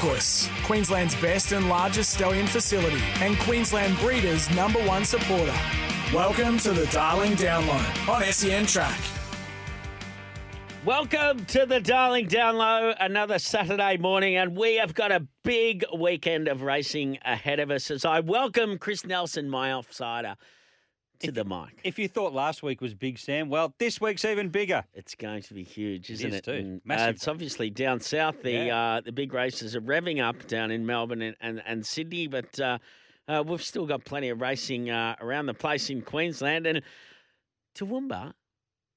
Queensland's best and largest stallion facility, and Queensland Breeders' number one supporter. Welcome to the Darling Download on SEN Track. Welcome to the Darling Download, another Saturday morning, and we have got a big weekend of racing ahead of us as I welcome Chris Nelson, my offsider, to the mic. If you thought last week was big, Sam, well, this week's even bigger. It's going to be huge, isn't is it? too. And, uh, it's obviously down south. The Yeah. uh, the big races are revving up down in Melbourne and, and, and Sydney, but uh, uh, we've still got plenty of racing uh, around the place in Queensland. And Toowoomba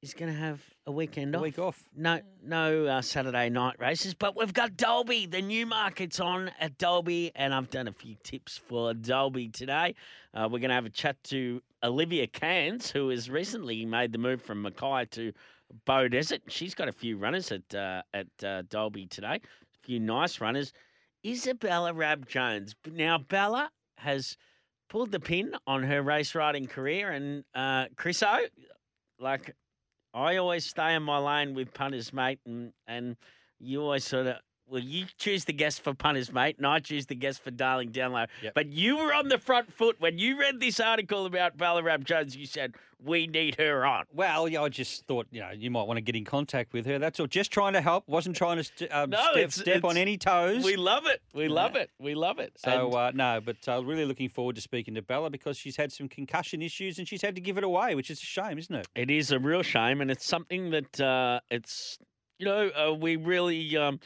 is going to have a weekend A off. week off. No, no uh, Saturday night races, but we've got Dalby. The new market's on at Dalby, and I've done a few tips for Dalby today. Uh, we're going to have a chat to Olivia Cairns, who has recently made the move from Mackay to Beaudesert. She's got a few runners at uh, at uh, Dalby today, a few nice runners. Isabella Rab Jones. Now, Bella has pulled the pin on her race riding career, and uh, Chriso, like I always stay in my lane with punters, mate, and and you always sort of well, you choose the guest for punters, mate, and I choose the guest for Darling Download. Yep. But you were on the front foot when you read this article about Bella Rab Jones. You said we need her on. Well, yeah, I just thought you know you might want to get in contact with her. That's all. Just trying to help. Wasn't trying to st- um, No, step, it's- step on any toes. We love it. We love it. We love it. so And- uh, no, but uh, really looking forward to speaking to Bella because she's had some concussion issues and she's had to give it away, which is a shame, isn't it? It is a real shame, and it's something that uh, it's you know uh, we really um,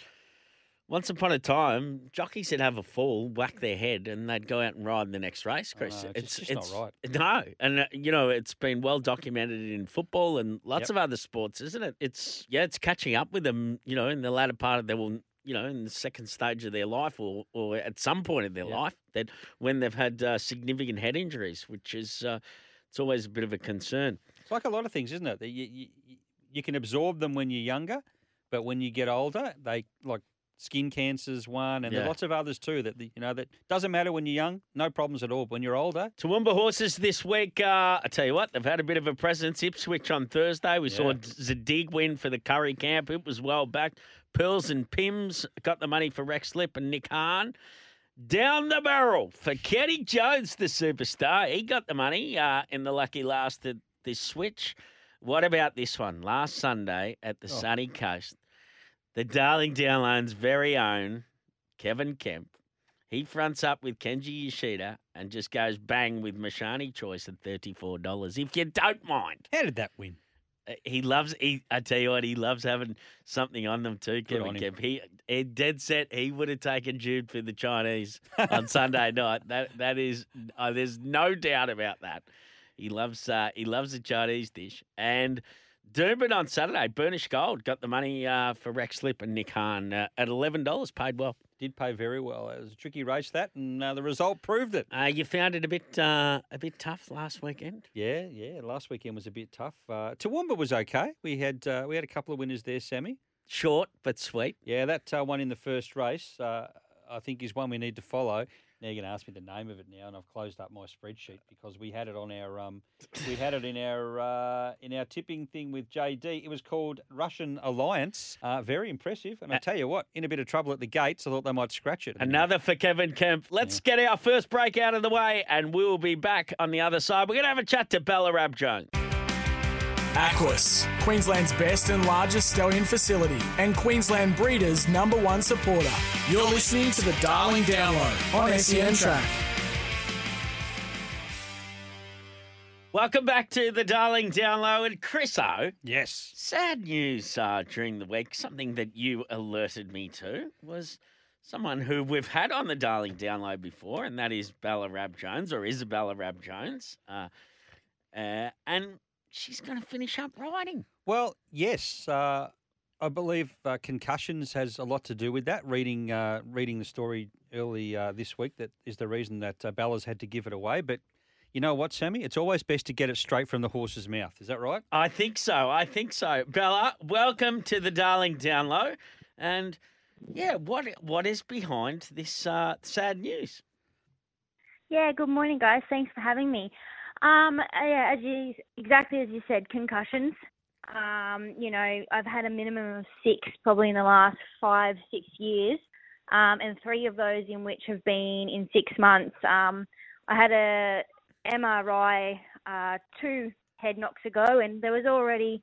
once upon a time jockeys would have a fall, whack their head, and they'd go out and ride in the next race. Chris, know, it's just not right. No, and uh, you know it's been well documented in football and lots Yep. of other sports, isn't it? It's yeah, it's catching up with them. You know, in the latter part of their will. You know, in the second stage of their life, or, or at some point in their Yep. life, that when they've had uh, significant head injuries, which is uh, it's always a bit of a concern. It's like a lot of things, isn't it? That you, you, you can absorb them when you're younger, but when you get older, they like skin cancer's one, and Yeah. there's lots of others too. That you know that doesn't matter when you're young, no problems at all. But when you're older, Toowoomba horses this week. Uh, I tell you what, they've had a bit of a presence. Ipswich on Thursday. We saw Zadig win for the Curry camp. It was well backed. Pearls and Pims got the money for Rex Lipp and Nick Hahn. Down the barrel for Kenny Jones, the superstar. He got the money uh, in the lucky last at this switch. What about this one? Last Sunday at the Oh. sunny coast, the Darling Download's very own Kevin Kemp. He fronts up with Kenji Yoshida and just goes bang with Mashani choice at thirty-four dollars. If you don't mind, how did that win? Uh, he loves. He, I tell you what, he loves having something on them too. Kevin. Kemp. He, he dead set. He would have taken Jude for the Chinese on Sunday night. That that is. Uh, there's no doubt about that. He loves. Uh, he loves the Chinese dish and. Doomben on Saturday, Burnish Gold got the money uh, for Rex Lipp and Nick Hahn uh, at eleven dollars. Paid well. Did pay very well. It was a tricky race that, and uh, the result proved it. Uh, you found it a bit uh, a bit tough last weekend. Yeah, yeah. Last weekend was a bit tough. Uh, Toowoomba was okay. We had uh, we had a couple of winners there, Sammy. Short but sweet. Yeah, that uh, one in the first race, uh, I think, is one we need to follow. Now you're going to ask me the name of it now, and I've closed up my spreadsheet because we had it on our um, we had it in our uh, in our tipping thing with JD. It was called Russian Alliance. Uh, very impressive, and I tell you what, in a bit of trouble at the gates, I thought they might scratch it. Another for Kevin Kemp. Let's get our first break out of the way, and we'll be back on the other side. We're going to have a chat to Bella Rab Jones. Aquis, Queensland's best and largest stallion facility, and Queensland Breeders' number one supporter. You're listening to the Darling Download on SEN Track. Welcome back to the Darling Download. And Chris O, Yes. sad news uh, during the week, something that you alerted me to was someone who we've had on the Darling Download before, and that is Bella Rab Jones or Isabella Rab Jones. Uh, uh, and she's going to finish up riding. Well, yes. Uh, I believe uh, concussions has a lot to do with that. Reading uh, reading the story early uh, this week, that is the reason that uh, Bella's had to give it away. But you know what, Sammy? It's always best to get it straight from the horse's mouth. Is that right? I think so. I think so. Bella, welcome to the Darling Download. And yeah, what what is behind this uh, sad news? Yeah, good morning, guys. Thanks for having me. Um, as you exactly as you said, concussions. Um, you know, I've had a minimum of six probably in the last five, six years, um, and three of those in which have been in six months. Um, I had a MRI uh, two head knocks ago, and there was already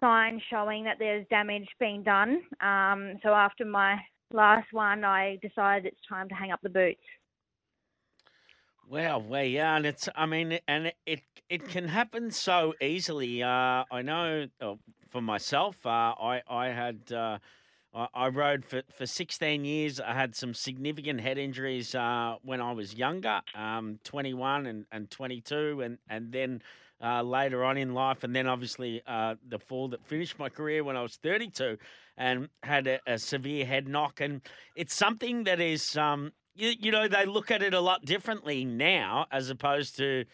signs showing that there's damage being done. Um, so after my last one, I decided it's time to hang up the boots. Well, well, yeah, and it's, I mean, and it it, can happen so easily. Uh, I know uh, for myself, uh, I I had. Uh, I, I rode for, for 16 years. I had some significant head injuries uh, when I was younger, um, 21 and, and 22, and, and then uh, later on in life. And then obviously uh, the fall that finished my career when I was 32 and had a, a severe head knock. And it's something that is, um, you, you know, they look at it a lot differently now as opposed to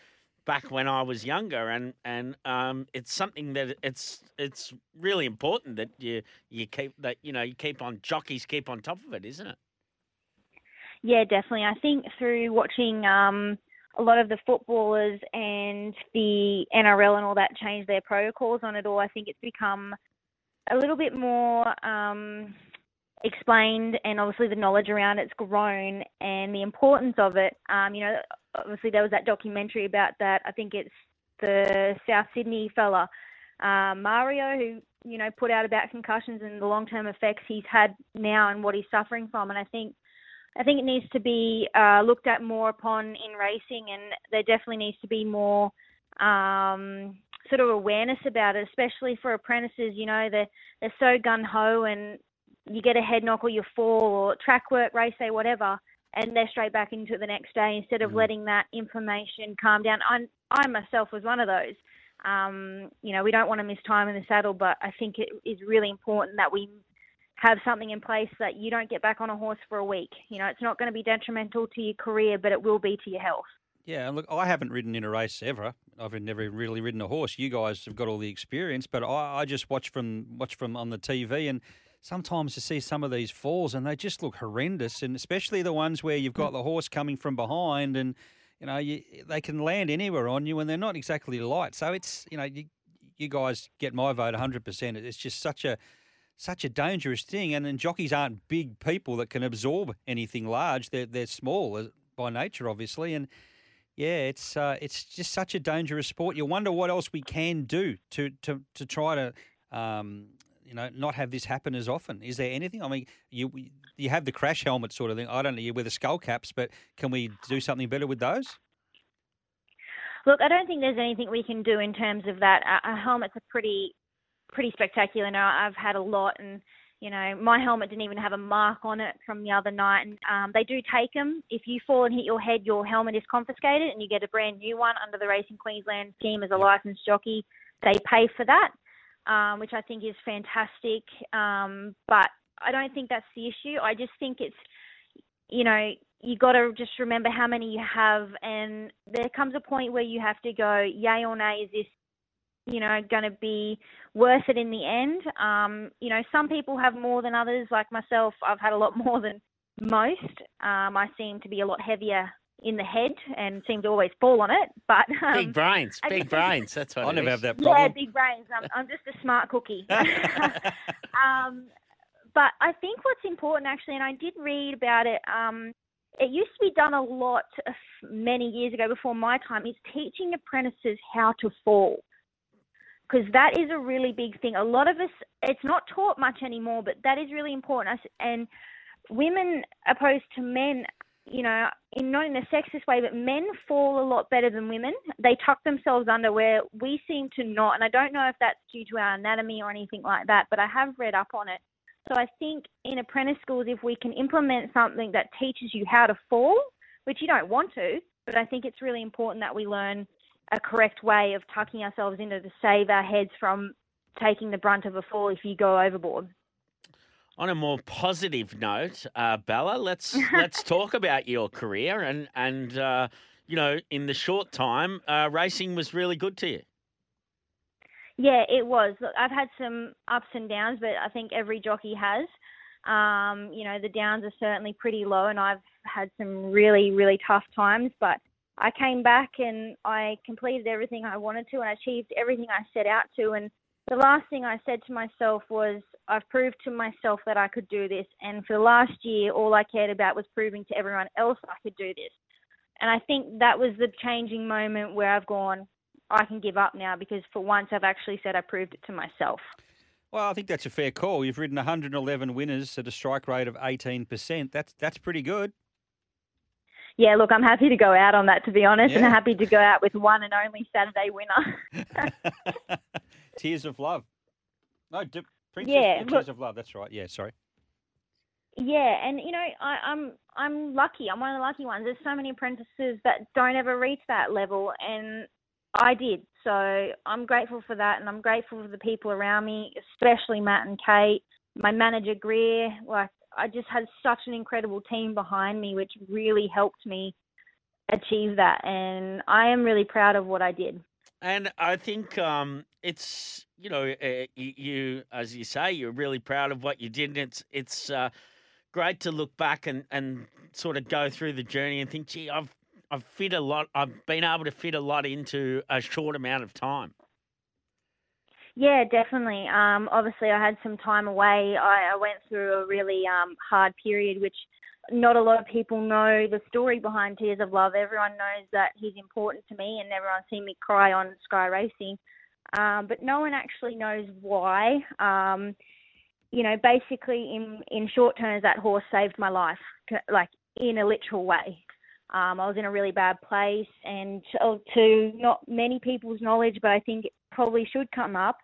back when I was younger, and and um, it's something that it's it's really important that you you keep that you know you keep on jockeys keep on top of it, isn't it? Yeah, definitely. I think through watching um, a lot of the footballers and the NRL and all that change their protocols on it all, I think it's become a little bit more um, explained, and obviously the knowledge around it's grown, and the importance of it. Um, you know, obviously there was that documentary about that. I think it's the South Sydney fella, uh, Mario, who you know put out about concussions and the long-term effects he's had now and what he's suffering from. And I think I think it needs to be uh, looked at more upon in racing, and there definitely needs to be more um, sort of awareness about it, especially for apprentices. You know, they're they're so gun ho, and you get a head knock or you fall or track work, race day, whatever and they're straight back into it the next day instead of mm. letting that information calm down. I, I myself was one of those. Um, you know, we don't want to miss time in the saddle, but I think it is really important that we have something in place that you don't get back on a horse for a week. You know, it's not going to be detrimental to your career, but it will be to your health. Yeah, and look, I haven't ridden in a race ever. I've never really ridden a horse. You guys have got all the experience, but I, I just watch from watch from on the TV and sometimes you see some of these falls and they just look horrendous, and especially the ones where you've got the horse coming from behind and you know you, they can land anywhere on you and they're not exactly light. So it's you know you, you guys get my vote 100%. It's just such a such a dangerous thing, and, jockeys aren't big people that can absorb anything large. They're they're small uh, by nature, obviously, and yeah, it's uh, it's just such a dangerous sport. You wonder what else we can do to to to try to um, you know, not have this happen as often? Is there anything? I mean, you you have the crash helmet sort of thing. I don't know you wear the skull caps, but can we do something better with those? Look, I don't think there's anything we can do in terms of that. A helmet's a pretty pretty spectacular. Now I've had a lot, and you know my helmet didn't even have a mark on it from the other night. And um, they do take them. If you fall and hit your head, your helmet is confiscated, and you get a brand new one under the Racing Queensland scheme as a licensed jockey. They pay for that um, which I think is fantastic. Um, but I don't think that's the issue. I just think it's, you know, you got to just remember how many you have, and there comes a point where you have to go, yay or nay, is this, you know, going to be worth it in the end? Um, you know, some people have more than others. Like myself, I've had a lot more than most. Um, I seem to be a lot heavier in the head and seem to always fall on it. But um, big brains, big brains. That's what I never have that problem. Yeah, big brains. I'm, I'm just a smart cookie. um, but I think what's important actually, and I did read about it. Um, it used to be done a lot many years ago before my time. Is teaching apprentices how to fall because that is a really big thing. A lot of us, it's not taught much anymore, but that is really important. And women, opposed to men, you know, in not in a sexist way, but men fall a lot better than women. They tuck themselves under where we seem to not. And I don't know if that's due to our anatomy or anything like that, but I have read up on it. So I think in apprentice schools, if we can implement something that teaches you how to fall, which you don't want to, but I think it's really important that we learn a correct way of tucking ourselves into to save our heads from taking the brunt of a fall if you go overboard. On a more positive note, uh, Bella, let's let's talk about your career and and uh, you know in the short time, uh, racing was really good to you. Yeah, it was. Look, I've had some ups and downs, but I think every jockey has. Um, you know, the downs are certainly pretty low, and I've had some really, really tough times. But I came back and I completed everything I wanted to, and I achieved everything I set out to. And the last thing I said to myself was, I've proved to myself that I could do this. And for the last year, all I cared about was proving to everyone else I could do this. And I think that was the changing moment where I've gone, I can give up now because for once I've actually said I proved it to myself. Well, I think that's a fair call. You've ridden 111 winners at a strike rate of 18%. That's that's pretty good. Yeah, look, I'm happy to go out on that, to be honest, and Yeah. I'm happy to go out with one and only Saturday winner. Tears of Love. No, D- Princess Yeah, Tears of Love. That's right. Yeah, sorry. yeah, and you know, I, I'm I'm lucky. I'm one of the lucky ones. There's so many apprentices that don't ever reach that level, and I did. So I'm grateful for that, and I'm grateful for the people around me, especially Matt and Kate, my manager Greer. Like I just had such an incredible team behind me, which really helped me achieve that, and I am really proud of what I did. And I think um, it's you know uh, you, as you say you're really proud of what you did. And it's it's uh, great to look back and, and sort of go through the journey and think, gee, I've I've fit a lot. I've been able to fit a lot into a short amount of time. Yeah, definitely. Um, obviously, I had some time away. I, I went through a really um, hard period, which not a lot of people know the story behind Tears of Love. Everyone knows that he's important to me, and everyone's seen me cry on Sky Racing, um, but no one actually knows why. Um, you know, basically, in in short terms, that horse saved my life, like in a literal way. Um, I was in a really bad place, and to, to not many people's knowledge, but I think it probably should come up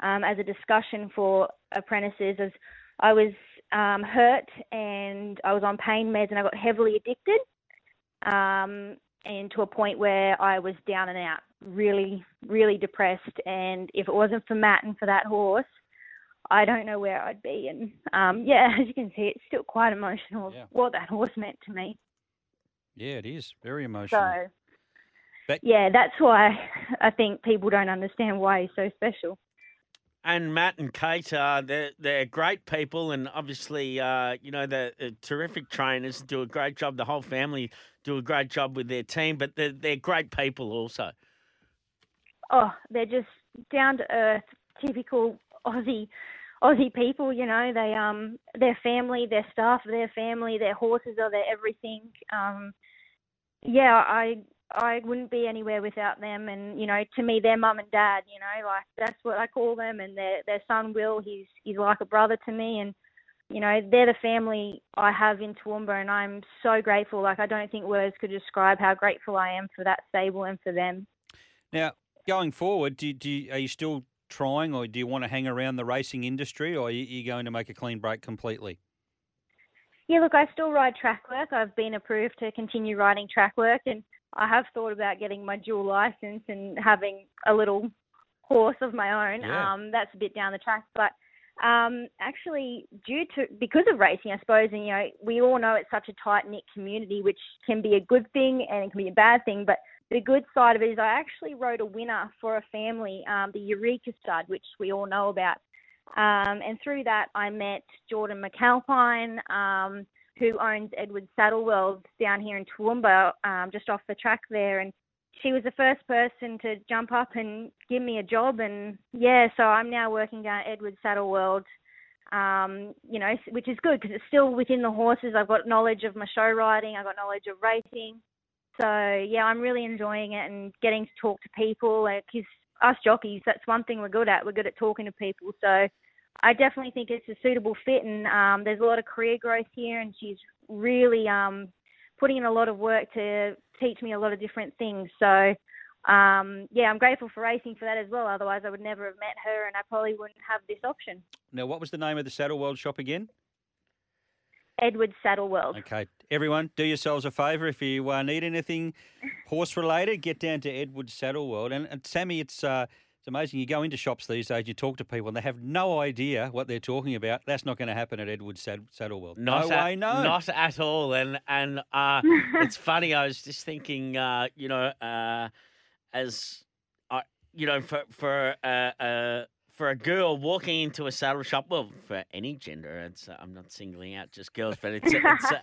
um, as a discussion for apprentices. As I was um, hurt and I was on pain meds, and I got heavily addicted, um, and to a point where I was down and out, really, really depressed. And if it wasn't for Matt and for that horse, I don't know where I'd be. And um, yeah, as you can see, it's still quite emotional Yeah. what that horse meant to me. Yeah, it is. Very emotional. So, But- yeah, that's why I think people don't understand why he's so special. And Matt and Kate, uh, they're they're great people, and obviously, uh, you know, they're, terrific trainers. Do a great job. The whole family do a great job with their team, but they're they're great people also. Oh, they're just down to earth, typical Aussie Aussie people. You know, they um their family, their staff, their family, their horses are their everything. Um, yeah, I I wouldn't be anywhere without them. And you know, to me, they're mum and dad. You know, like that's what I call them. And their their son Will, he's he's like a brother to me. And you know, they're the family I have in Toowoomba, and I'm so grateful. Like I don't think words could describe how grateful I am for that stable and for them. Now, going forward, do, do you, are you still trying, or do you want to hang around the racing industry, or are you, you going to make a clean break completely? Yeah, look, I still ride track work. I've been approved to continue riding track work, and I have thought about getting my dual license and having a little horse of my own. Yeah. Um, that's a bit down the track, but um, actually, due to because of racing, I suppose, and you know, we all know it's such a tight knit community, which can be a good thing and it can be a bad thing. But the good side of it is, I actually rode a winner for a family, um, the Eureka Stud, which we all know about. Um, and through that, I met Jordan McAlpine, um, who owns Edward Saddle World down here in Toowoomba, um, just off the track there. And she was the first person to jump up and give me a job. And yeah, so I'm now working down at Edward Saddle World, um, you know, which is good because it's still within the horses. I've got knowledge of my show riding, I've got knowledge of racing. So yeah, I'm really enjoying it and getting to talk to people. Like, 'cause us jockeys, that's one thing we're good at. We're good at talking to people. So I definitely think it's a suitable fit, and um, there's a lot of career growth here. And she's really um, putting in a lot of work to teach me a lot of different things. So um, yeah, I'm grateful for racing for that as well. Otherwise, I would never have met her, and I probably wouldn't have this option. Now, what was the name of the Saddle World shop again? Edward Saddle World. Okay, everyone, do yourselves a favour if you uh, need anything horse related, get down to Edward Saddle World. And, and Sammy, it's uh, It's amazing. You go into shops these days, you talk to people, and they have no idea what they're talking about. That's not going to happen at Edward Sad- Saddle World. Not no at, way, no. Not at all. And and uh, it's funny. I was just thinking, uh, you know, uh, as I, you know, for for uh, uh, for a girl walking into a saddle shop, well, for any gender, it's uh, I'm not singling out just girls, but it's it's uh,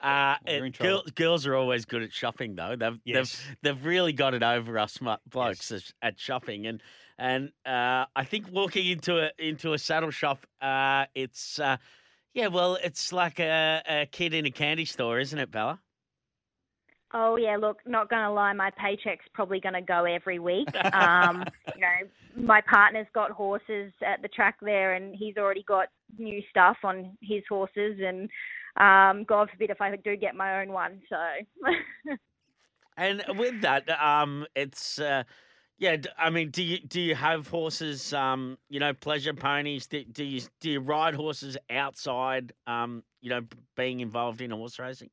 uh, it- girl, girls are always good at shopping though. They've Yes. they've they've really got it over us mu- blokes at, at shopping and. And uh, I think walking into a into a saddle shop, uh, it's uh, yeah, well, it's like a, a kid in a candy store, isn't it, Bella? Oh yeah, look, not gonna lie, my paycheck's probably gonna go every week. Um, you know, my partner's got horses at the track there, and he's already got new stuff on his horses, and um, God forbid if I do get my own one. So And with that, um, it's uh, yeah. I mean, do you do you have horses? Um, you know, pleasure ponies. Do, do you do you ride horses outside? Um, you know, being involved in horse racing.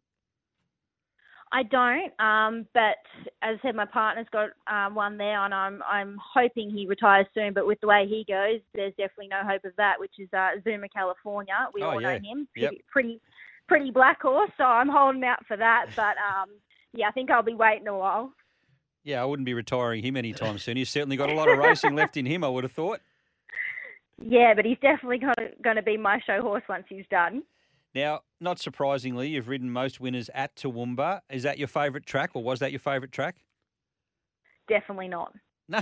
I don't. Um, but as I said, my partner's got um, one there, and I'm I'm hoping he retires soon. But with the way he goes, there's definitely no hope of that. Which is uh, Zuma, California. We Oh, all yeah. know him. Yep. Pretty, pretty pretty black horse. So I'm holding out for that. But um, yeah, I think I'll be waiting a while. Yeah, I wouldn't be retiring him anytime soon. He's certainly got a lot of racing left in him, I would have thought. Yeah, but he's definitely going to be my show horse once he's done. Now, not surprisingly, you've ridden most winners at Toowoomba. Is that your favourite track, or was that your favourite track? Definitely not. No.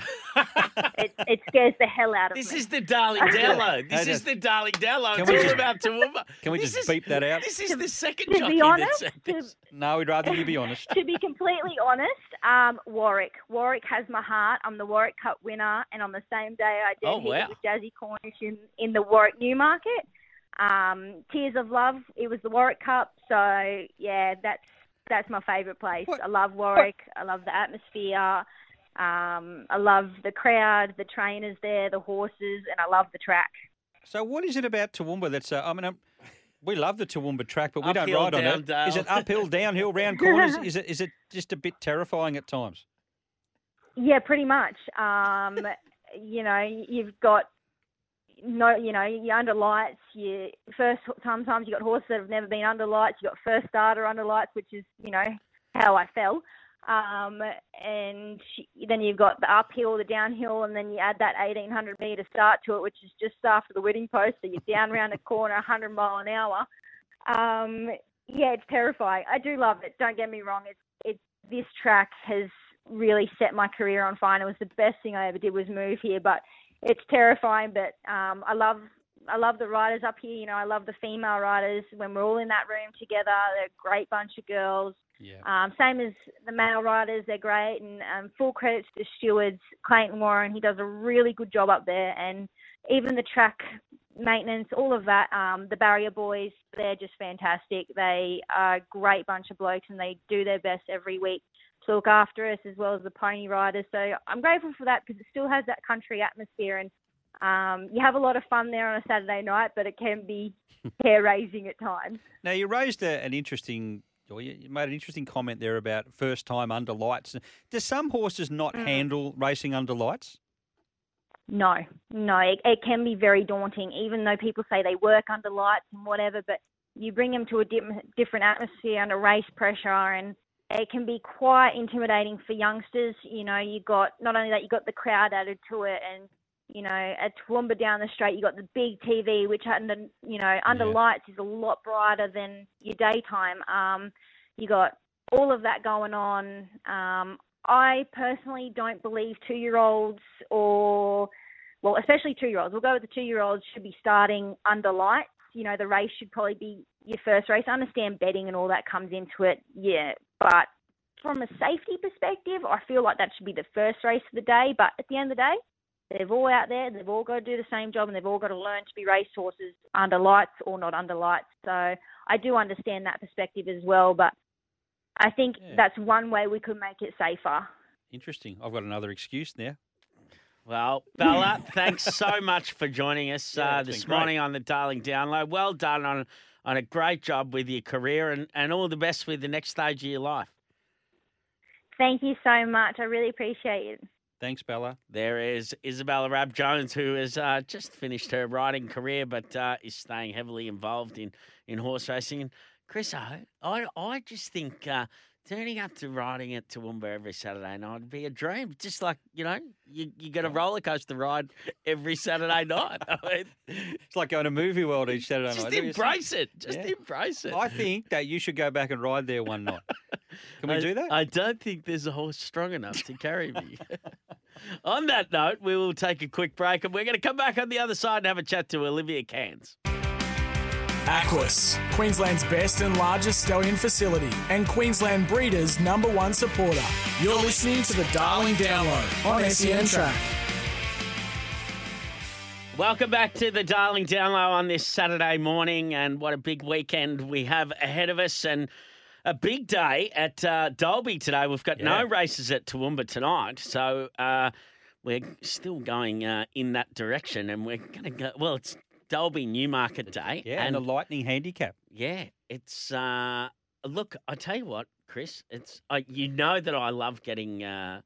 It it scares the hell out of us. This me. is the Darling Dello. This is the Darling Dello. Can It's we all just- about Toowoomba. Can we just is- beep that out? This is the second to jockey be honest, said to. No, we'd rather you be honest. to be completely honest, um, Warwick. Warwick has my heart. I'm the Warwick Cup winner, and on the same day I did Oh, hit wow. with Jazzy Cornish in, in the Warwick Newmarket. Um, Tears of Love. It was the Warwick Cup, so yeah, that's that's my favourite place. What- I love Warwick. I love the atmosphere. Um, I love the crowd, the trainers there, the horses, and I love the track. So, what is it about Toowoomba that's? Uh, I mean, um, we love the Toowoomba track, but we Uphill, don't ride on down, it. Dale. Is it uphill, downhill, round corners? is it is it just a bit terrifying at times? Yeah, pretty much. Um, you know, you've got no, you know, you're under lights. You first sometimes you got horses that have never been under lights. You got first starter under lights, which is you know how I fell. Um, and then you've got the uphill, the downhill, and then you add that 1800 meter start to it, which is just after the wedding post. So you're down around a corner, 100 mile an hour. Um, yeah, it's terrifying. I do love it. Don't get me wrong. It's it's this track has really set my career on fire. And it was the best thing I ever did was move here, but it's terrifying. But um, I love I love the riders up here. You know, I love the female riders. When we're all in that room together, they're a great bunch of girls. Yeah. Um, same as the male riders, they're great. And um, full credits to stewards, Clayton Warren. He does a really good job up there. And even the track maintenance, all of that. Um, the barrier boys, they're just fantastic. They are a great bunch of blokes, and they do their best every week to look after us as well as the pony riders. So I'm grateful for that because it still has that country atmosphere, and um, you have a lot of fun there on a Saturday night, but it can be hair raising at times. Now you raised a, an interesting, you made an interesting comment there about first time under lights. Do some horses not Mm. handle racing under lights? No, no, it, it can be very daunting, even though people say they work under lights and whatever, but you bring them to a di- different atmosphere under race pressure and it can be quite intimidating for youngsters. You know, you got, not only that, you got the crowd added to it and, you know, at Toowoomba down the straight, you got the big TV, which under, you know, under Yeah. lights is a lot brighter than your daytime. Um, you got all of that going on. Um, I personally don't believe two-year-olds or, well, especially two-year-olds. We'll go with the two-year-olds should be starting under lights. You know, the race should probably be your first race. I understand betting and all that comes into it, yeah, but from a safety perspective, I feel like that should be the first race of the day. But at the end of the day, they've all out there. They've all got to do the same job, and they've all got to learn to be racehorses under lights or not under lights. So I do understand that perspective as well, but I think Yeah. that's one way we could make it safer. Interesting. I've got another excuse now. Well, Bella, thanks so much for joining us Yeah, uh, this been great. morning on the Darling Download. Well done on on a great job with your career, and, and all the best with the next stage of your life. Thank you so much. I really appreciate it. Thanks, Bella. There is Isabella Rab Jones, who has uh, just finished her riding career, but uh, is staying heavily involved in, in horse racing. And Chris, I I, just think uh, turning up to riding at Toowoomba every Saturday night would be a dream. Just like you know, you you get a roller coaster ride every Saturday night. I mean, It's like going to movie world each Saturday just night. don't embrace it. Just Yeah. embrace it. I think that you should go back and ride there one night. Can we I- do that? I don't think there's a horse strong enough to carry me. on that note, we will take a quick break and we're going to come back on the other side and have a chat to Olivia Cairns. Aquis, Queensland's best and largest stallion facility, and Queensland Breeders' number one supporter. You're listening to the Darling Download on SEN Track. Welcome back to the Darling Download on this Saturday morning, and what a big weekend we have ahead of us, and a big day at uh, Dalby today. We've got no races at Toowoomba tonight, so uh, we're still going uh, in that direction, and we're going to go. Well, it's Dalby Newmarket Day, yeah, and, the lightning handicap. Yeah, it's uh look, I tell you what, Chris, it's I you know that I love getting uh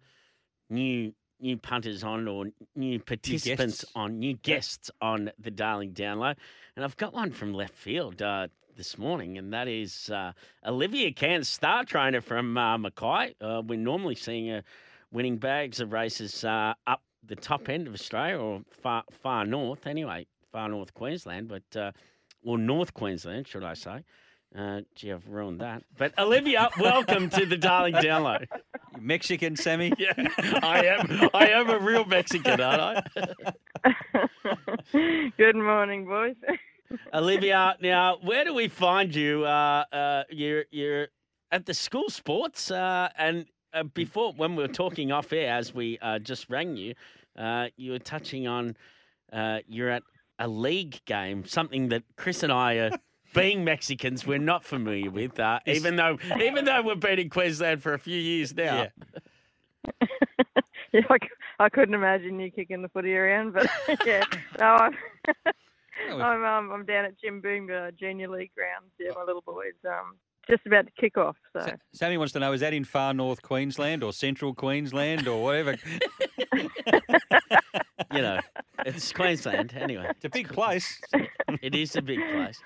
new new punters on or new participants guests. on, new guests on the Darling Download. And I've got one from left field uh this morning, and that is uh, Olivia Cairns, star trainer from uh, Mackay. Uh, we're normally seeing her winning bags of races uh, up the top end of Australia or far far north, anyway, far north Queensland, but uh, or North Queensland, should I say? Uh, gee, I've ruined that. But Olivia, welcome to the Darling Download. You Mexican, Sammy. Yeah, I am. I am a real Mexican, aren't I? Good morning, boys. Olivia, now where do we find you? Uh, uh, you're you're at the school sports, uh, and uh, before when we were talking off air, as we uh, just rang you, uh, you were touching on uh, you're at a league game, something that Chris and I are. Being Mexicans, we're not familiar with, uh, even though even though we've been in Queensland for a few years now. Yeah. yeah, I, c- I couldn't imagine you kicking the footy around, but yeah, no, I'm, Oh, I'm, um, I'm down at Jimboomba Junior League grounds. Yeah, my little boy's um, just about to kick off. So Sa- Sammy wants to know: is that in far north Queensland or central Queensland or whatever? You know, it's Queensland anyway. It's a big place. It is a big place.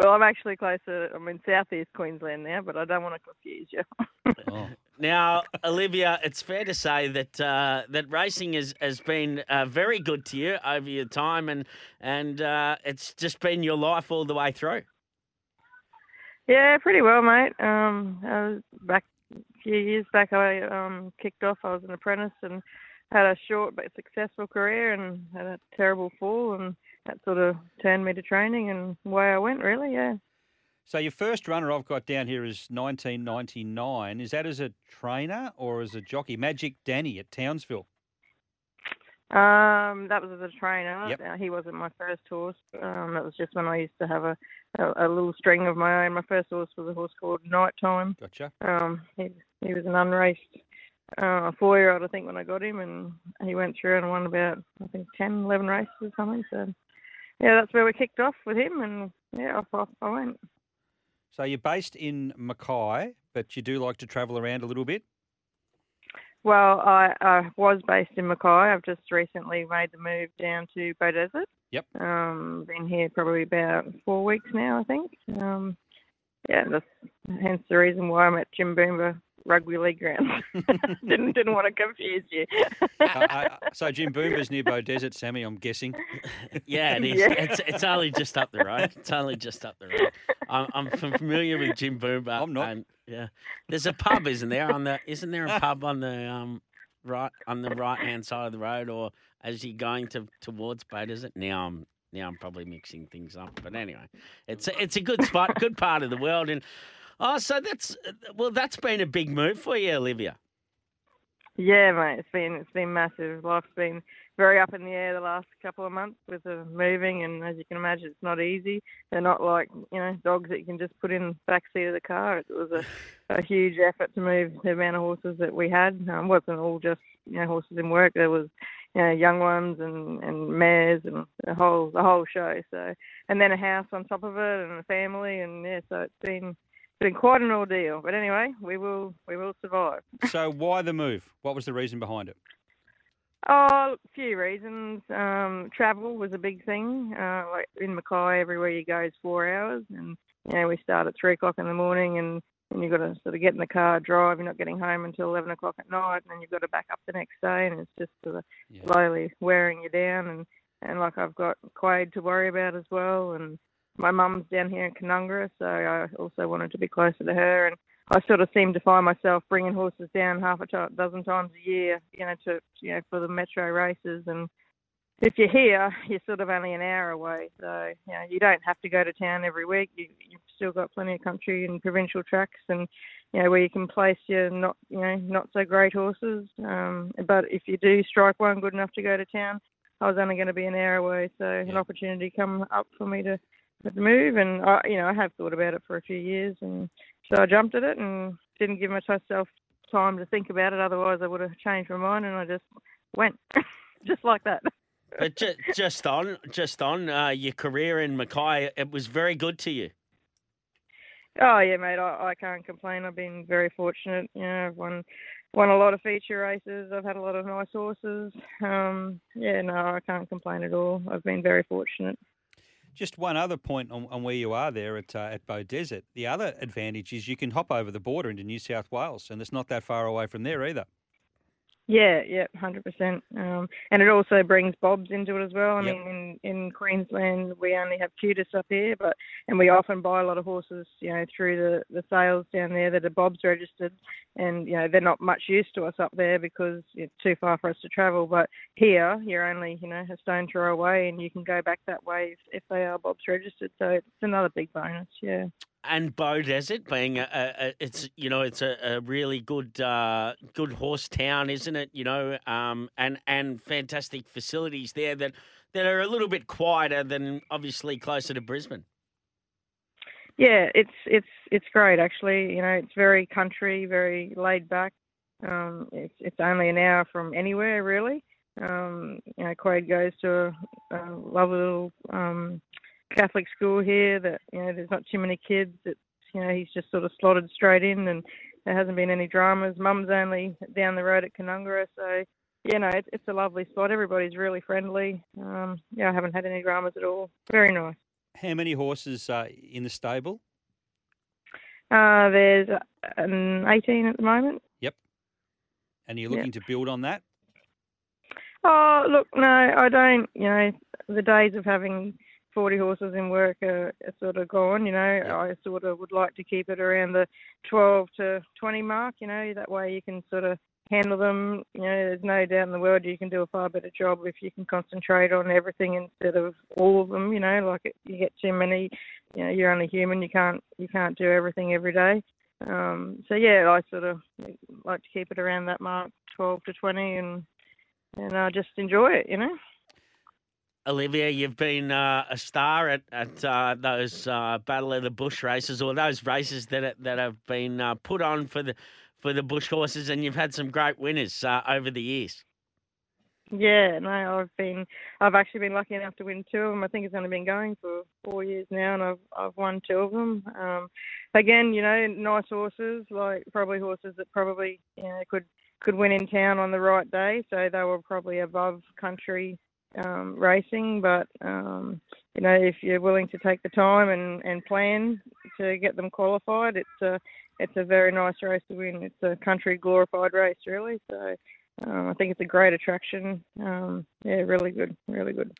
well, I'm actually closer. I'm in southeast Queensland now, but I don't want to confuse you. Oh. Now, Olivia, it's fair to say that uh, that racing has, has been uh, very good to you over your time, and and uh, it's just been your life all the way through. Yeah, pretty well, mate. Um, I was back a few years back. I um kicked off. I was an apprentice and had a short but successful career, and had a terrible fall, and that sort of turned me to training and way I went. Really, yeah. So your first runner I've got down here is 1999. Is that as a trainer or as a jockey? Magic Danny at Townsville. Um, that was as a trainer. Yep. Uh, he wasn't my first horse. Um, that was just when I used to have a, a a little string of my own. My first horse was a horse called Nighttime. Gotcha. Um, he he was an unraced uh, four year old, I think, when I got him, and he went through and won about I think 10, 11 races or something. So yeah, that's where we kicked off with him, and yeah, off, off I went. So you're based in Mackay, but you do like to travel around a little bit. Well, I, I was based in Mackay. I've just recently made the move down to Beaudesert. Yep. Um, been here probably about four weeks now, I think. Um, yeah, that's hence the reason why I'm at Jimboomba Rugby League ground. didn't didn't want to confuse you. Uh, uh, so Jimboomba's near Beaudesert, Sammy. I'm guessing. Yeah, it is. Yeah. It's it's only just up the road. It's only just up the road. I'm, I'm familiar with Jimboomba. I'm not. And, yeah, there's a pub, isn't there? On the isn't there a pub on the um right on the right hand side of the road, or as you're going to towards Boat? Is it now? I'm now I'm probably mixing things up, but anyway, it's a, it's a good spot, good part of the world, and oh, so that's well, that's been a big move for you, Olivia. Yeah, mate, it's been it's been massive. Life's been very up in the air the last couple of months with the moving, and as you can imagine, it's not easy. They're not like you know dogs that you can just put in the back seat of the car. It was a, a huge effort to move the amount of horses that we had. Um, it wasn't all just you know horses in work. There was you know young ones and and mares and the whole the whole show. So and then a house on top of it and a family, and yeah, so it's been been quite an ordeal. But anyway, we will we will survive. So why the move? What was the reason behind it? Oh, a few reasons. Um, travel was a big thing. Uh, like in Mackay, everywhere you go is four hours, and you know we start at three o'clock in the morning, and, and you've got to sort of get in the car, drive. You're not getting home until eleven o'clock at night, and then you've got to back up the next day, and it's just sort of Yeah. slowly wearing you down. And and like I've got Quade to worry about as well, and my mum's down here in Canungra, so I also wanted to be closer to her, and I sort of seem to find myself bringing horses down half a dozen times a year, you know, to you know for the metro races. And if you're here, you're sort of only an hour away, so you know you don't have to go to town every week. You, you've still got plenty of country and provincial tracks, and you know where you can place your not you know not so great horses. Um, but if you do strike one good enough to go to town, I was only going to be an hour away, so an opportunity come up for me to to move, and I, you know I have thought about it for a few years, and so I jumped at it and didn't give myself time to think about it. Otherwise, I would have changed my mind, and I just went, just like that. But ju- just on, just on uh, your career in Mackay, it was very good to you. Oh yeah, mate. I, I can't complain. I've been very fortunate. You know, I've won won a lot of feature races. I've had a lot of nice horses. Um, yeah, no, I can't complain at all. I've been very fortunate. Just one other point on, on where you are there at uh, at Beaudesert. The other advantage is you can hop over the border into New South Wales, and it's not that far away from there either. Yeah, yeah, hundred percent. Um, and it also brings BOBS into it as well. I Yep. mean, in in Queensland we only have QTIS up here, but and we often buy a lot of horses, you know, through the the sales down there that are BOBS registered, and you know they're not much use to us up there because it's too far for us to travel. But here, you're only you know a stone throw away, and you can go back that way if, if they are BOBS registered. So it's another big bonus. Yeah. And Beaudesert being a, a, a it's you know it's a, a really good uh, good horse town, isn't it? You know, um, and and fantastic facilities there that that are a little bit quieter than obviously closer to Brisbane. Yeah, it's it's it's great actually. You know, it's very country, very laid back. Um, it's it's only an hour from anywhere really. Um, you know, Quade goes to a, a lovely little um, Catholic school here. That you know, there's not too many kids. It's you know, he's just sort of slotted straight in, and there hasn't been any dramas. Mum's only down the road at Canungra, so you know, it's it's a lovely spot. Everybody's really friendly. Um, yeah, I haven't had any dramas at all. Very nice. How many horses uh, in the stable? Uh, there's an 18 at the moment. Yep. And you're Yeah. looking to build on that? Oh, look, no, I don't. You know, the days of having 40 horses in work are, are sort of gone. You know, Yeah. I sort of would like to keep it around the 12 to 20 mark. You know, that way you can sort of handle them. You know, there's no doubt in the world you can do a far better job if you can concentrate on everything instead of all of them. You know, like it, you get too many. You know, you're only human. You can't you can't do everything every day. Um, so yeah, I sort of like to keep it around that mark, 12 to 20, and and I just enjoy it. You know. Olivia, you've been uh, a star at at uh, those uh, Battle of the Bush races, or those races that that have been uh, put on for the for the bush horses, and you've had some great winners uh, over the years. Yeah, no, I've been, I've actually been lucky enough to win two of them. I think it's only been going for four years now, and I've I've won two of them. Um, again, you know, nice horses, like probably horses that probably you know could could win in town on the right day. So they were probably above country um, racing, but um, you know, if you're willing to take the time and and plan to get them qualified, it's a it's a very nice race to win. It's a country glorified race, really. So. Um, I think it's a great attraction. Um, yeah, really good, really good.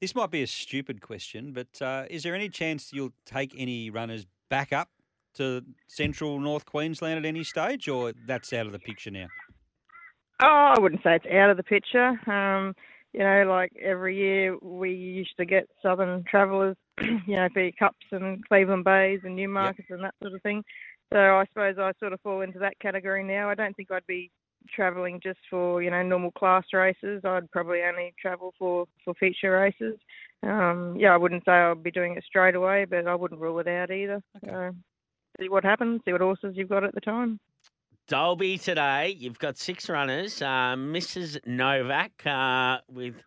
This might be a stupid question, but uh, is there any chance you'll take any runners back up to central North Queensland at any stage, or that's out of the picture now? Oh, I wouldn't say it's out of the picture. Um, you know, like every year we used to get Southern Travellers, you know, for cups and Cleveland Bays and Newmarkets and that sort of thing. So I suppose I sort of fall into that category now. I don't think I'd be travelling just for you know normal class races. I'd probably only travel for for feature races. Um, yeah, I wouldn't say I'd be doing it straight away, but I wouldn't rule it out either. Okay. So see what happens. See what horses you've got at the time. Dalby today, you've got six runners. Uh, Mrs. Novak uh, with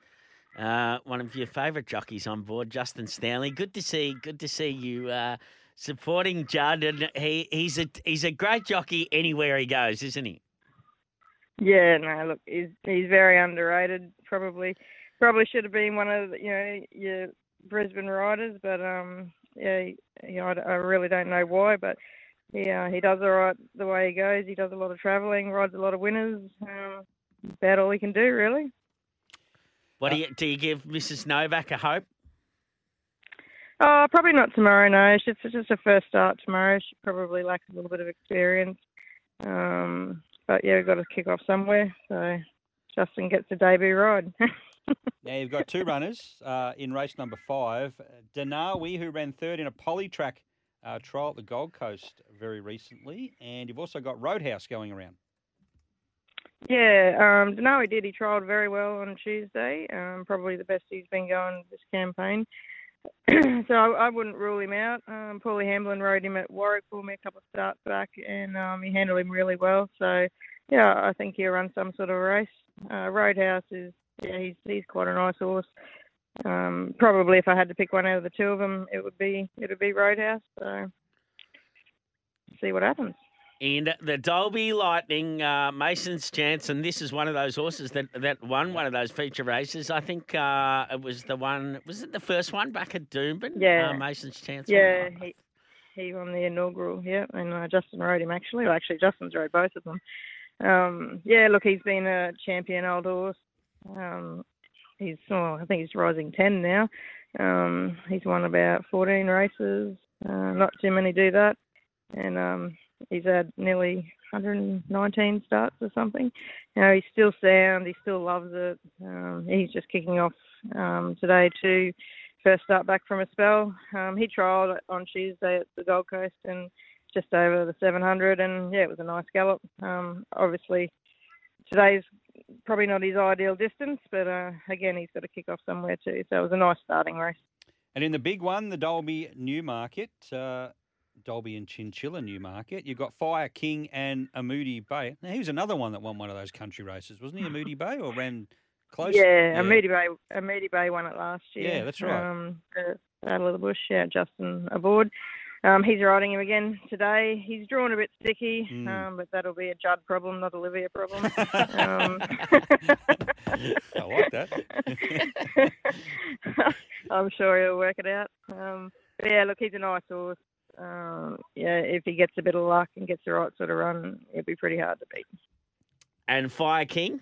uh, one of your favourite jockeys on board, Justin Stanley. Good to see. Good to see you uh, supporting Judd, and he, he's a he's a great jockey anywhere he goes, isn't he? Yeah, no, look, he's he's very underrated. Probably, probably should have been one of you know your Brisbane riders, but um, yeah, he, I, I really don't know why, but yeah, he does all right the way he goes. He does a lot of travelling, rides a lot of winners. Um, about all he can do, really. What do you do? You give Mrs. Novak a hope? Oh, probably not tomorrow. No, it's just, it's just a first start tomorrow. She probably lacks a little bit of experience. Um, but yeah, we've got to kick off somewhere. So Justin gets a debut ride. now you've got two runners uh, in race number five. Denawi, who ran third in a polytrack uh, trial at the Gold Coast very recently, and you've also got Roadhouse going around. Yeah, um, Denawi did. He trialled very well on Tuesday. Um, probably the best he's been going this campaign. so I, I, wouldn't rule him out. Um, Paulie Hamblin rode him at Warwick for me a couple of starts back, and um, he handled him really well. So yeah, I think he'll run some sort of race. Uh, Roadhouse is yeah, he's he's quite a nice horse. Um, probably if I had to pick one out of the two of them, it would be it would be Roadhouse. So see what happens. And the Dalby Lightning, uh, Mason's chance, and this is one of those horses that that won one of those feature races. I think uh, it was the one. Was it the first one back at Doomben? Yeah, uh, Mason's chance. Yeah, he he won the inaugural. Yeah, and uh, Justin rode him actually. Well, actually, Justin's rode both of them. Um, yeah, look, he's been a champion old horse. Um, he's oh, I think he's rising ten now. Um, he's won about fourteen races. Uh, not too many do that, and um, he's had nearly 119 starts or something. You know, he's still sound. He still loves it. Um, he's just kicking off um, today too. First start back from a spell. Um, he trialled on Tuesday at the Gold Coast and just over the 700, and yeah, it was a nice gallop. Um, obviously, today's probably not his ideal distance, but uh, again, he's got to kick off somewhere too. So it was a nice starting race. And in the big one, the Dalby Newmarket, uh, Dalby and Chinchilla Newmarket. You've got Fire King and Amudi Bay. Now, he was another one that won one of those country races, wasn't he? Amudi Bay or ran close? Yeah, yeah. Amudi Bay. Amudi Bay won it last year. Yeah, that's right. Um, the Battle of the Bush. Yeah, Justin aboard. Um, he's riding him again today. He's drawn a bit sticky, mm. um, but that'll be a Judd problem, not Olivia problem. um, I like that. I'm sure he'll work it out. Um, but yeah, look, he's a nice horse um, yeah, if he gets a bit of luck and gets the right sort of run, it'd be pretty hard to beat. And Fire King?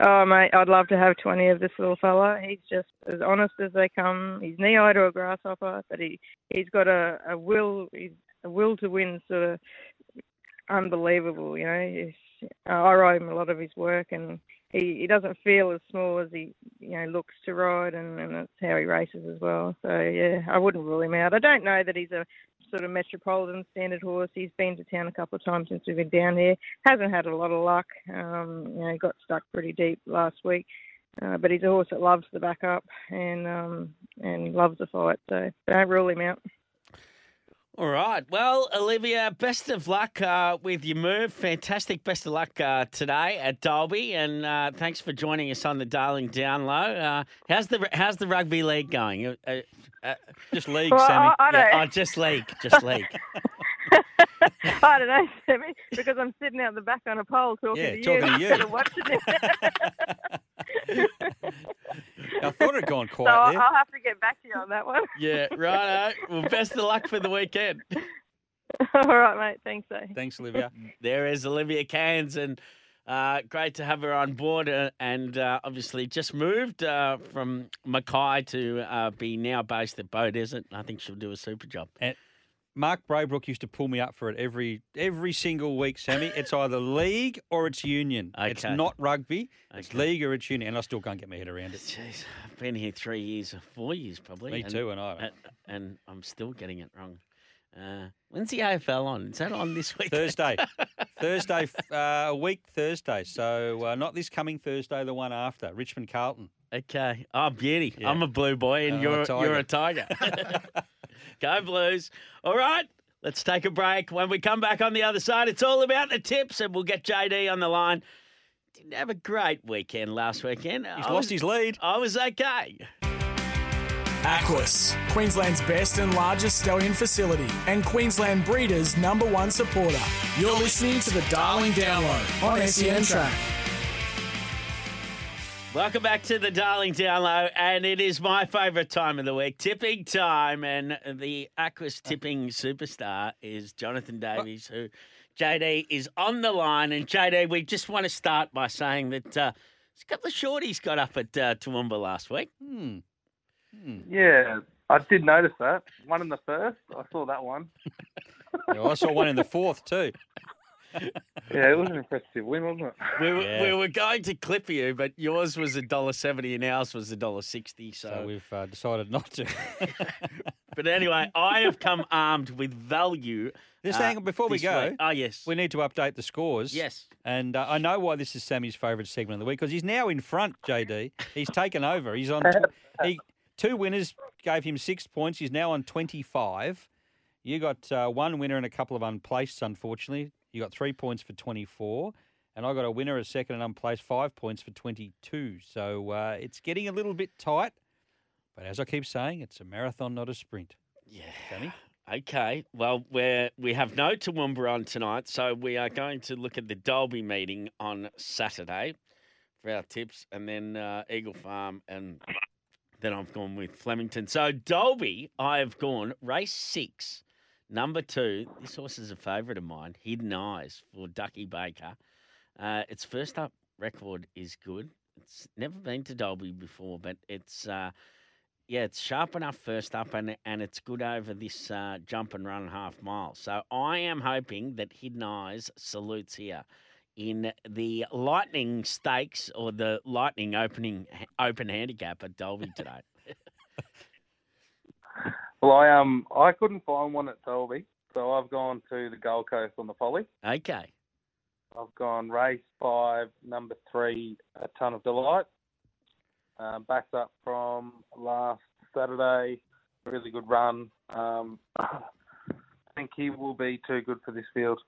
Um, oh, mate, I'd love to have 20 of this little fella. He's just as honest as they come. He's knee-high to a grasshopper, but he, he's got a, a will, he's a will to win sort of unbelievable, you know. He's, I ride him a lot of his work and he, he doesn't feel as small as he you know looks to ride, and, and that's how he races as well. So yeah, I wouldn't rule him out. I don't know that he's a sort of metropolitan standard horse. He's been to town a couple of times since we've been down here. Hasn't had a lot of luck. Um, you know, got stuck pretty deep last week. Uh, but he's a horse that loves the back up and um, and loves the fight, so don't rule him out. All right. Well, Olivia, best of luck uh, with your move. Fantastic. Best of luck uh, today at Dalby, and uh, thanks for joining us on the Darling Download. Uh, how's the How's the rugby league going? Uh, uh, just league, well, Sammy. I, I yeah, oh, just league. Just league. I don't know, Sammy, because I'm sitting out the back on a pole talking yeah, to talking you. To you. instead of watching it. I thought it had gone quiet so I'll, there. I'll have to get back to you on that one. yeah, right. Well, best of luck for the weekend. All right, mate. Thanks, eh? Thanks, Olivia. There is Olivia Cairns, and uh, great to have her on board. Uh, and uh, obviously, just moved uh, from Mackay to uh, be now based at Beaudesert. I think she'll do a super job. And Mark Braybrook used to pull me up for it every every single week, Sammy. It's either league or it's union. Okay. It's not rugby. Okay. It's league or it's union, and I still can't get my head around it. Jeez, I've been here three years, four years probably. Me and, too, and I. And, I'm still getting it wrong. Uh, when's the AFL on? Is that on this week? Thursday, Thursday, uh, a week Thursday. So uh, not this coming Thursday, the one after. Richmond Carlton. Okay. Oh, beauty. Yeah. I'm a blue boy, and Oh, you're tiger. you're a tiger. Go Blues. All right. Let's take a break. When we come back on the other side, it's all about the tips, and we'll get JD on the line. Didn't have a great weekend last weekend. He's I lost was, his lead. I was okay. Aquis, Queensland's best and largest stallion facility, and Queensland Breeders' number one supporter. You're listening to the Darling Download on SEN Track. Welcome back to the Darling Download, and it is my favourite time of the week, tipping time. And the Aquis tipping superstar is Jonathan Davies, who JD is on the line. And JD, we just want to start by saying that uh, a couple of shorties got up at uh, Toowoomba last week. Hmm. Yeah, I did notice that. One in the first, I saw that one. Yeah, I saw one in the fourth too. Yeah, it was an impressive win, wasn't it? We were, Yeah. we were going to clip you, but yours was a dollar seventy and ours was a dollar sixty. So So, we've uh, decided not to. but anyway, I have come armed with value. Just uh, hang on, before we go, week. Oh yes, we need to update the scores. yes. And uh, I know why this is Sammy's favourite segment of the week because he's now in front, JD. He's taken over. He's on. Tw- he, two winners gave him six points. He's now on 25. You got uh, one winner and a couple of unplaced, unfortunately. You got three points for 24. And I got a winner, a second, and unplaced, five points for 22. So uh, it's getting a little bit tight. But as I keep saying, it's a marathon, not a sprint. Yeah. Sammy? Okay. Well, we're we have no Toowoomba on tonight, so we are going to look at the Dalby meeting on Saturday for our tips, and then uh, Eagle Farm, and then I've gone with Flemington. So Dalby, I have gone race six, number two. This horse is a favourite of mine, Hidden Eyes for Ducky Baker. Uh, its first up record is good. It's never been to Dalby before, but it's. Uh, yeah, it's sharp enough first up, and and it's good over this uh, jump and run half mile. So I am hoping that Hidden Eyes salutes here in the Lightning Stakes or the Lightning opening open handicap at Dalby today. Well, I um I couldn't find one at Dalby, so I've gone to the Gold Coast on the Poly. okay, I've gone race five, number three, a ton of delight. Um, backed up from last Saturday, really good run. Um, I think he will be too good for this field.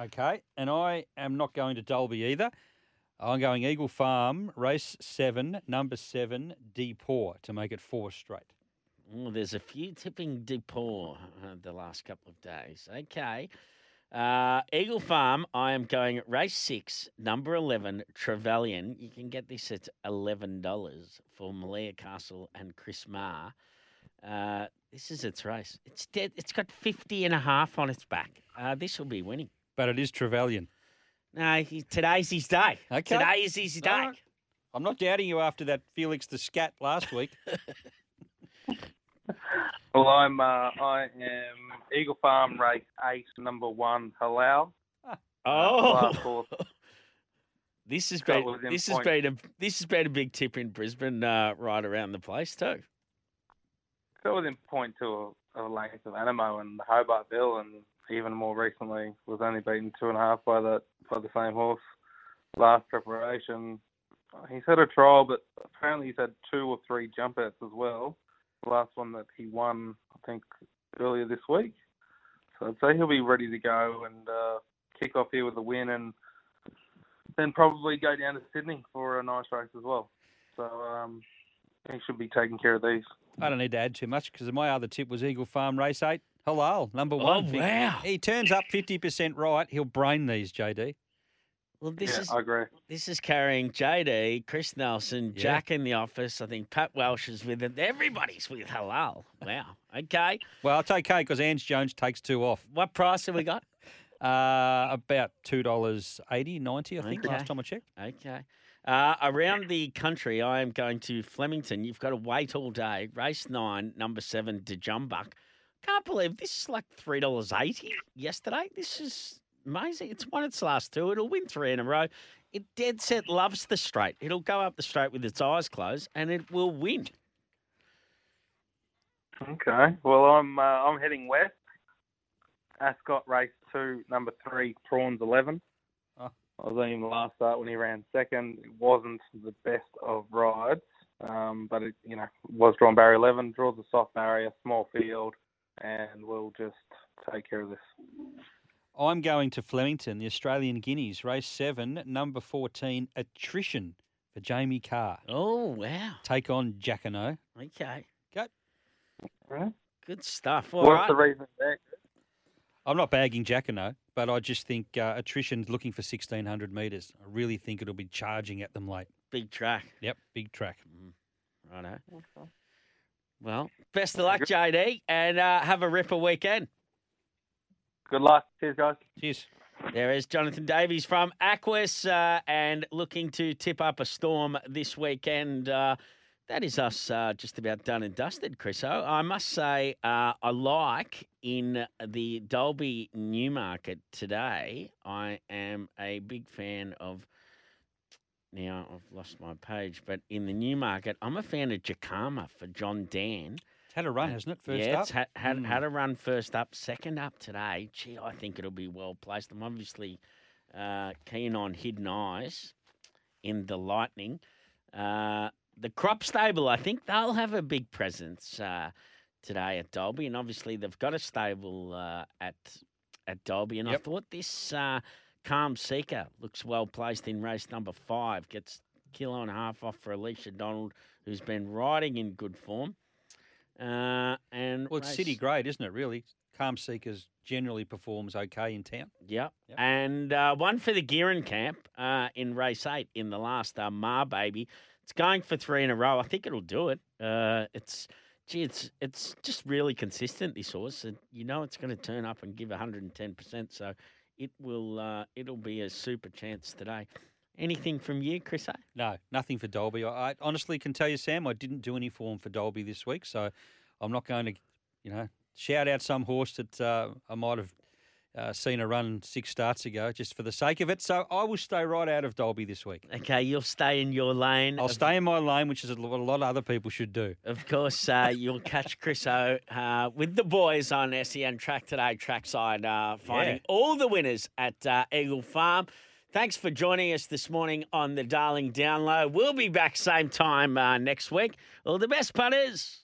Okay, and I am not going to Dalby either. I'm going Eagle Farm, race seven, number seven, Depour, to make it four straight. Oh, there's a few tipping Depot uh, the last couple of days. Okay. Uh, Eagle Farm, I am going at race six, number 11, Trevelyan. You can get this at $11 for Malia Castle and Chris Marr. Uh, this is its race. It's dead. It's got 50 and a half on its back. Uh, this will be winning. But it is Trevelyan. No, he, today's his day. Okay. Today is his day. Right. I'm not doubting you after that Felix the Scat last week. Well, I'm uh, I am Eagle Farm race eight, number one, Halal. Oh, Last this has been this has been a this has been a big tip in Brisbane, uh, right around the place too. So within point to a, a length of Animo and the Hobart Bill, and even more recently was only beaten two and a half by that by the same horse last preparation. He's had a trial, but apparently he's had two or three jump outs as well. The last one that he won, I think, earlier this week. So I'd say he'll be ready to go and uh, kick off here with a win, and then probably go down to Sydney for a nice race as well. So um, he should be taking care of these. I don't need to add too much because my other tip was Eagle Farm race eight. Halal, number one. Oh wow! He turns up 50% right. He'll brain these, JD. Well, this yeah, is I agree. this is carrying JD, Chris Nelson, Yeah. Jack in the office. I think Pat Welsh is with it. Everybody's with halal. Wow. Okay. Well, it's okay because Ange Jones takes two off. What price have we got? Uh, about $2.80, 90 I think, Okay. last time I checked. Okay. Uh, around the country, I am going to Flemington. You've got to wait all day. Race nine, number seven, Dejumbuck. Can't believe this is like three dollars eighty yesterday. This is amazing. It's won its last two. It'll win three in a row. It dead set loves the straight. It'll go up the straight with its eyes closed, and it will win. Okay. Well, I'm uh, I'm heading west. Ascot race two, number three, prawns eleven. Oh. I was on him the last start when he ran second. It wasn't the best of rides, um, but it you know was drawn barrier eleven. Draws a soft barrier, small field, and we'll just take care of this. I'm going to Flemington, the Australian Guineas, race seven, number 14, Attrition for Jamie Carr. Oh, wow. Take on Jacquinot. Okay. Go. Right. Good stuff. All What's right. the reason there? I'm not bagging Jacquinot, but I just think uh, attrition's looking for 1600 metres. I really think it'll be charging at them late. Big track. Yep, big track. Righto. Well, best of luck, JD, and uh, have a ripper weekend. Good luck. Cheers, guys. Cheers. There is Jonathan Davies from Aquis uh, and looking to tip up a storm this weekend. Uh, that is us uh, just about done and dusted, Chriso. I must say, uh, I like in the Dalby Newmarket today, I am a big fan of. Now, I've lost my page, but in the Newmarket, I'm a fan of Jacama for John Dan. It's had a run, hasn't it? First yeah, up. it's had, had, Mm. had a run first up, second up today. Gee, I think it'll be well placed. I'm obviously uh, keen on Hidden Eyes in the Lightning. Uh, the Crop Stable, I think they'll have a big presence uh, today at Dalby, and obviously they've got a stable uh, at at Dalby. And I thought this uh, Calm Seeker looks well placed in race number five. Gets kilo and a half off for Alicia Donald, who's been riding in good form. Uh, and Well, it's race- city grade, isn't it, really? Calm Seekers generally performs okay in town. Yep. Yep. And uh, one for the Gearin camp uh, in race eight in the last uh, Mar Baby. It's going for three in a row. I think it'll do it. Uh, it's gee, it's it's just really consistent. This horse, and you know it's going to turn up and give 110. percent So it will uh, it'll be a super chance today. Anything from you, Chris? A? No, nothing for Dalby. I, I honestly can tell you, Sam, I didn't do any form for Dalby this week, so I'm not going to, you know, shout out some horse that uh, I might have uh, seen a run six starts ago just for the sake of it. So I will stay right out of Dalby this week. Okay, you'll stay in your lane. I'll of- stay in my lane, which is what a lot of other people should do. Of course, uh, you'll catch Chris O uh, with the boys on SEN Track Today Trackside, uh, finding Yeah. all the winners at uh, Eagle Farm. Thanks for joining us this morning on the Darling Download. We'll be back same time uh, next week. All the best, punters.